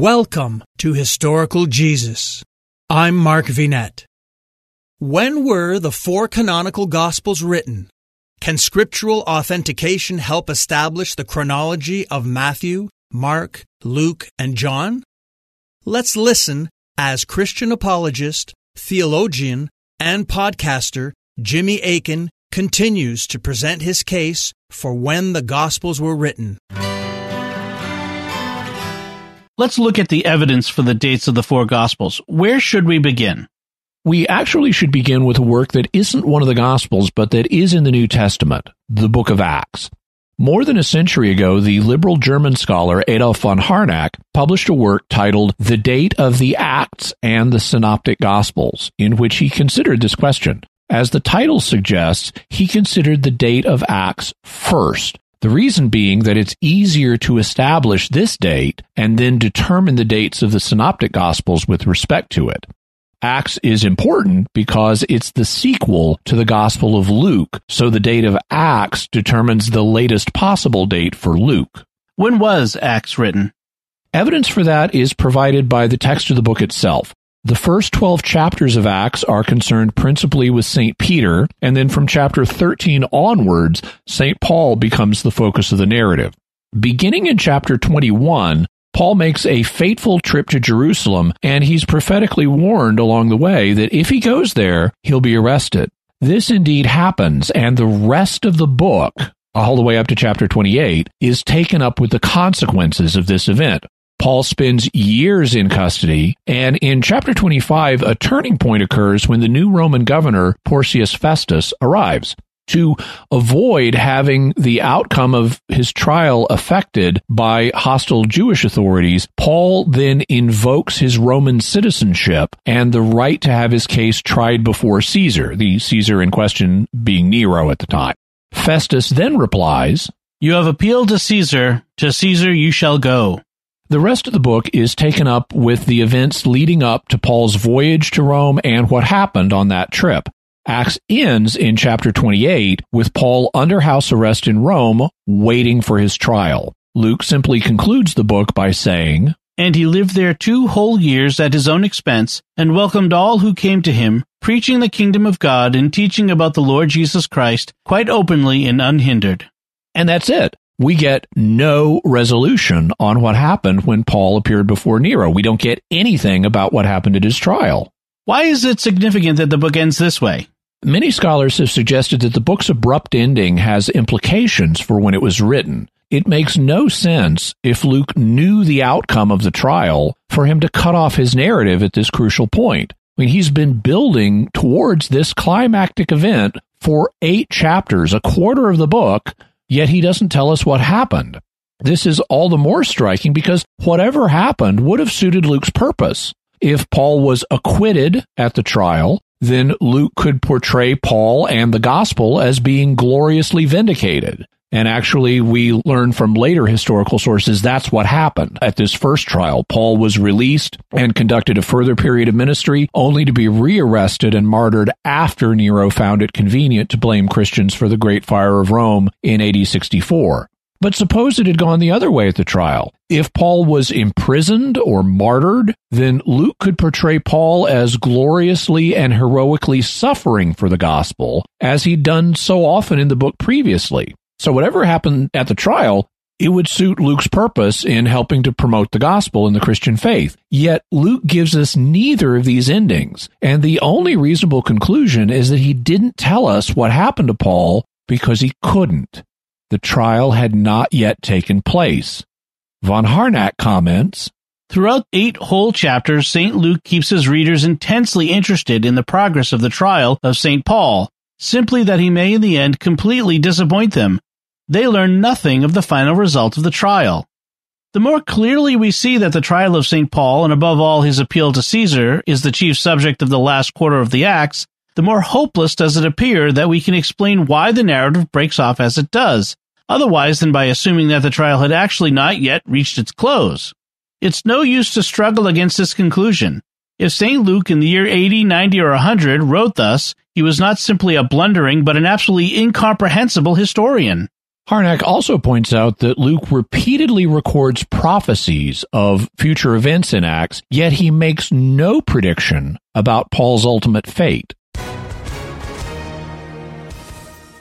Welcome to Historical Jesus. I'm Mark Vinet. When were the four canonical Gospels written? Can scriptural authentication help establish the chronology of Matthew, Mark, Luke, and John? Let's listen as Christian apologist, theologian, and podcaster Jimmy Akin continues to present his case for when the Gospels were written. Let's look at the evidence for the dates of the four Gospels. Where should we begin? We actually should begin with a work that isn't one of the Gospels, but that is in the New Testament, the book of Acts. More than a century ago, the liberal German scholar Adolf von Harnack published a work titled The Date of the Acts and the Synoptic Gospels, in which he considered this question. As the title suggests, he considered the date of Acts first. The reason being that it's easier to establish this date and then determine the dates of the Synoptic Gospels with respect to it. Acts is important because it's the sequel to the Gospel of Luke, so the date of Acts determines the latest possible date for Luke. When was Acts written? Evidence for that is provided by the text of the book itself. The first 12 chapters of Acts are concerned principally with St. Peter, and then from chapter 13 onwards, St. Paul becomes the focus of the narrative. Beginning in chapter 21, Paul makes a fateful trip to Jerusalem, and he's prophetically warned along the way that if he goes there, he'll be arrested. This indeed happens, and the rest of the book, all the way up to chapter 28, is taken up with the consequences of this event. Paul spends years in custody, and in chapter 25, a turning point occurs when the new Roman governor, Porcius Festus, arrives to avoid having the outcome of his trial affected by hostile Jewish authorities, Paul then invokes his Roman citizenship and the right to have his case tried before Caesar, the Caesar in question being Nero at the time. Festus then replies, You have appealed to Caesar, to Caesar you shall go. The rest of the book is taken up with the events leading up to Paul's voyage to Rome and what happened on that trip. Acts ends in chapter 28 with Paul under house arrest in Rome, waiting for his trial. Luke simply concludes the book by saying, And he lived there two whole years at his own expense, and welcomed all who came to him, preaching the kingdom of God and teaching about the Lord Jesus Christ quite openly and unhindered. And that's it. We get no resolution on what happened when Paul appeared before Nero. We don't get anything about what happened at his trial. Why is it significant that the book ends this way? Many scholars have suggested that the book's abrupt ending has implications for when it was written. It makes no sense if Luke knew the outcome of the trial for him to cut off his narrative at this crucial point. I mean, he's been building towards this climactic event for eight chapters, a quarter of the book, yet he doesn't tell us what happened. This is all the more striking because whatever happened would have suited Luke's purpose. If Paul was acquitted at the trial, then Luke could portray Paul and the gospel as being gloriously vindicated. And actually, we learn from later historical sources that's what happened at this first trial. Paul was released and conducted a further period of ministry, only to be rearrested and martyred after Nero found it convenient to blame Christians for the Great Fire of Rome in AD 64. But suppose it had gone the other way at the trial. If Paul was imprisoned or martyred, then Luke could portray Paul as gloriously and heroically suffering for the gospel, as he'd done so often in the book previously. So whatever happened at the trial, it would suit Luke's purpose in helping to promote the gospel and the Christian faith. Yet Luke gives us neither of these endings, and the only reasonable conclusion is that he didn't tell us what happened to Paul because he couldn't. The trial had not yet taken place. Von Harnack comments, Throughout eight whole chapters, St. Luke keeps his readers intensely interested in the progress of the trial of St. Paul, simply that he may in the end completely disappoint them. They learn nothing of the final result of the trial. The more clearly we see that the trial of St. Paul, and above all his appeal to Caesar, is the chief subject of the last quarter of the Acts, the more hopeless does it appear that we can explain why the narrative breaks off as it does, otherwise than by assuming that the trial had actually not yet reached its close. It's no use to struggle against this conclusion. If St. Luke in the year 80, 90, or 100 wrote thus, he was not simply a blundering but an absolutely incomprehensible historian. Harnack also points out that Luke repeatedly records prophecies of future events in Acts, yet he makes no prediction about Paul's ultimate fate.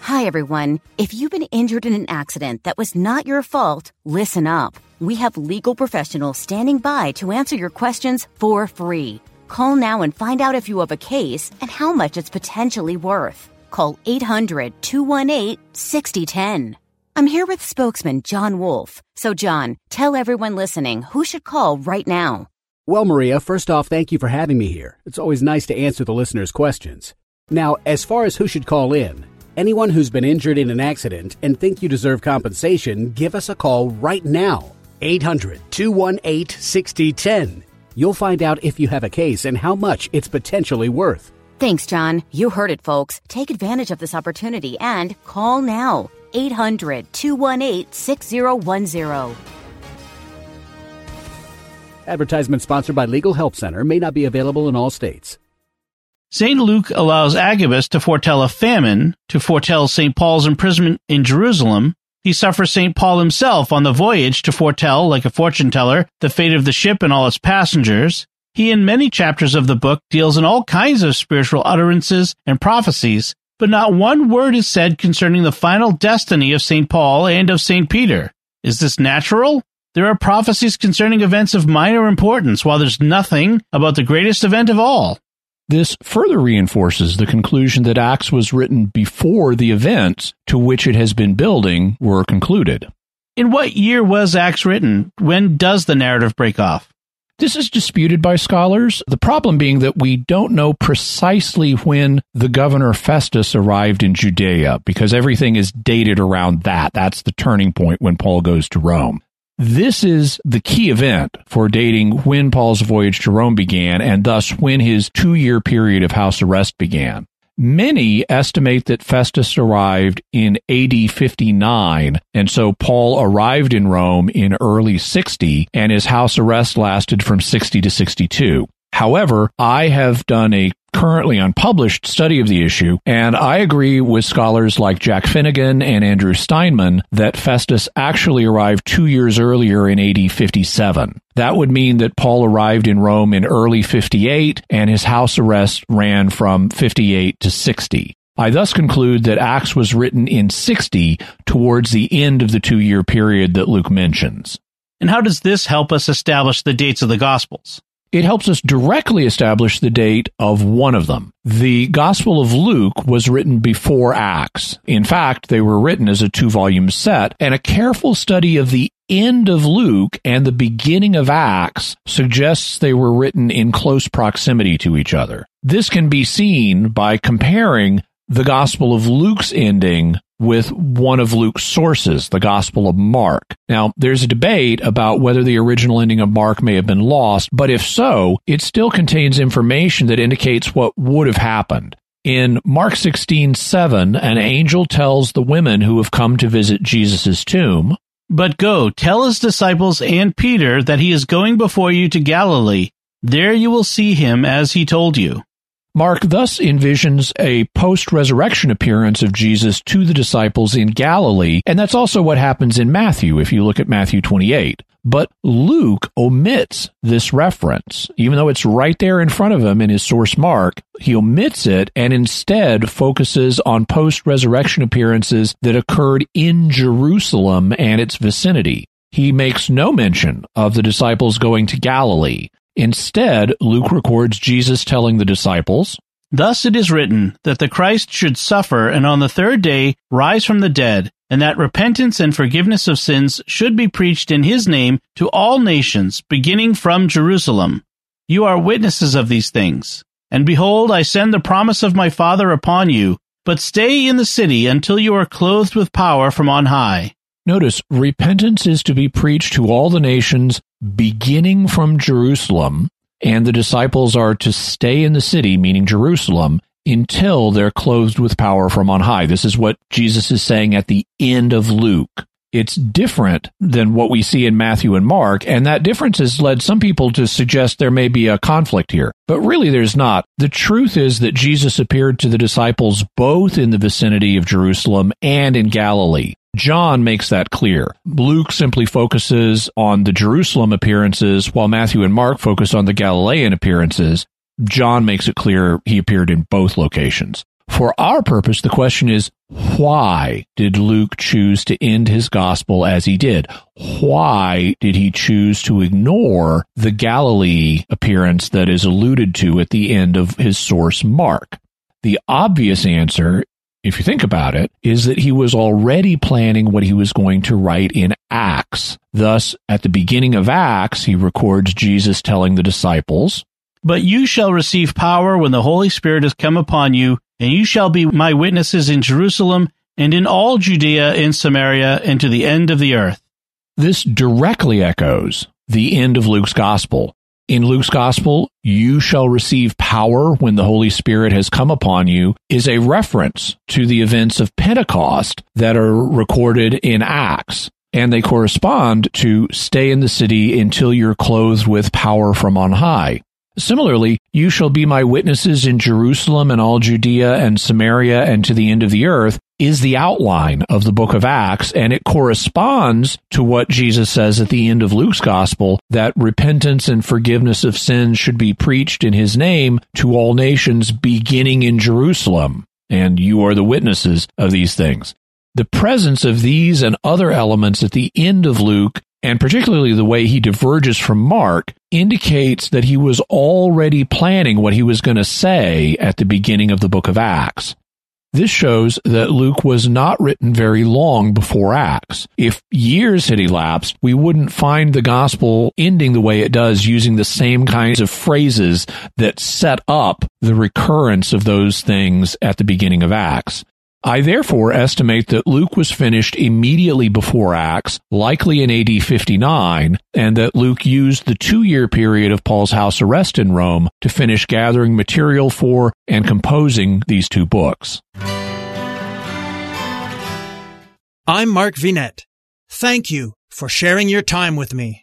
Hi, everyone. If you've been injured in an accident that was not your fault, listen up. We have legal professionals standing by to answer your questions for free. Call now and find out if you have a case and how much it's potentially worth. Call 800 218 6010. I'm here with spokesman John Wolf. So, John, tell everyone listening who should call right now. Well, Maria, first off, thank you for having me here. It's always nice to answer the listeners' questions. Now, as far as who should call in, anyone who's been injured in an accident and think you deserve compensation, give us a call right now. 800 218 6010. You'll find out if you have a case and how much it's potentially worth. Thanks, John. You heard it, folks. Take advantage of this opportunity and call now. 800 218 6010. Advertisement sponsored by Legal Help Center may not be available in all states. St. Luke allows Agabus to foretell a famine, to foretell St. Paul's imprisonment in Jerusalem. He suffers St. Paul himself on the voyage to foretell, like a fortune teller, the fate of the ship and all its passengers. He, in many chapters of the book, deals in all kinds of spiritual utterances and prophecies, but not one word is said concerning the final destiny of St. Paul and of St. Peter. Is this natural? There are prophecies concerning events of minor importance, while there's nothing about the greatest event of all. This further reinforces the conclusion that Acts was written before the events to which it has been building were concluded. In what year was Acts written? When does the narrative break off? This is disputed by scholars, the problem being that we don't know precisely when the governor Festus arrived in Judea, because everything is dated around that. That's the turning point when Paul goes to Rome. This is the key event for dating when Paul's voyage to Rome began and thus when his two year period of house arrest began. Many estimate that Festus arrived in AD 59, and so Paul arrived in Rome in early 60, and his house arrest lasted from 60 to 62. However, I have done a currently unpublished study of the issue, and I agree with scholars like Jack Finegan and Andrew Steinmann that Festus actually arrived two years earlier in AD 57. That would mean that Paul arrived in Rome in early 58, and his house arrest ran from 58 to 60. I thus conclude that Acts was written in 60 towards the end of the two year period that Luke mentions. And how does this help us establish the dates of the Gospels? It helps us directly establish the date of one of them. The Gospel of Luke was written before Acts. In fact, they were written as a two volume set, and a careful study of the end of Luke and the beginning of Acts suggests they were written in close proximity to each other. This can be seen by comparing the Gospel of Luke's ending with one of Luke's sources, the Gospel of Mark. Now, there's a debate about whether the original ending of Mark may have been lost, but if so, it still contains information that indicates what would have happened. In Mark 16, 7, an angel tells the women who have come to visit Jesus' tomb, But go, tell his disciples and Peter that he is going before you to Galilee. There you will see him as he told you. Mark thus envisions a post resurrection appearance of Jesus to the disciples in Galilee, and that's also what happens in Matthew if you look at Matthew 28. But Luke omits this reference. Even though it's right there in front of him in his source Mark, he omits it and instead focuses on post resurrection appearances that occurred in Jerusalem and its vicinity. He makes no mention of the disciples going to Galilee. Instead, Luke records Jesus telling the disciples, Thus it is written that the Christ should suffer and on the third day rise from the dead, and that repentance and forgiveness of sins should be preached in his name to all nations, beginning from Jerusalem. You are witnesses of these things. And behold, I send the promise of my Father upon you, but stay in the city until you are clothed with power from on high. Notice, repentance is to be preached to all the nations, beginning from Jerusalem, and the disciples are to stay in the city, meaning Jerusalem, until they're clothed with power from on high. This is what Jesus is saying at the end of Luke. It's different than what we see in Matthew and Mark, and that difference has led some people to suggest there may be a conflict here. But really, there's not. The truth is that Jesus appeared to the disciples both in the vicinity of Jerusalem and in Galilee. John makes that clear. Luke simply focuses on the Jerusalem appearances, while Matthew and Mark focus on the Galilean appearances. John makes it clear he appeared in both locations. For our purpose, the question is why did Luke choose to end his gospel as he did? Why did he choose to ignore the Galilee appearance that is alluded to at the end of his source, Mark? The obvious answer, if you think about it, is that he was already planning what he was going to write in Acts. Thus, at the beginning of Acts, he records Jesus telling the disciples, But you shall receive power when the Holy Spirit has come upon you and you shall be my witnesses in Jerusalem and in all Judea and Samaria and to the end of the earth. This directly echoes the end of Luke's gospel. In Luke's gospel, you shall receive power when the Holy Spirit has come upon you is a reference to the events of Pentecost that are recorded in Acts. And they correspond to stay in the city until you're clothed with power from on high. Similarly, you shall be my witnesses in Jerusalem and all Judea and Samaria and to the end of the earth is the outline of the book of Acts, and it corresponds to what Jesus says at the end of Luke's gospel that repentance and forgiveness of sins should be preached in his name to all nations beginning in Jerusalem. And you are the witnesses of these things. The presence of these and other elements at the end of Luke and particularly the way he diverges from Mark, indicates that he was already planning what he was going to say at the beginning of the book of Acts. This shows that Luke was not written very long before Acts. If years had elapsed, we wouldn't find the gospel ending the way it does using the same kinds of phrases that set up the recurrence of those things at the beginning of Acts. I therefore estimate that Luke was finished immediately before Acts, likely in AD 59, and that Luke used the two year period of Paul's house arrest in Rome to finish gathering material for and composing these two books. I'm Mark Vinet. Thank you for sharing your time with me.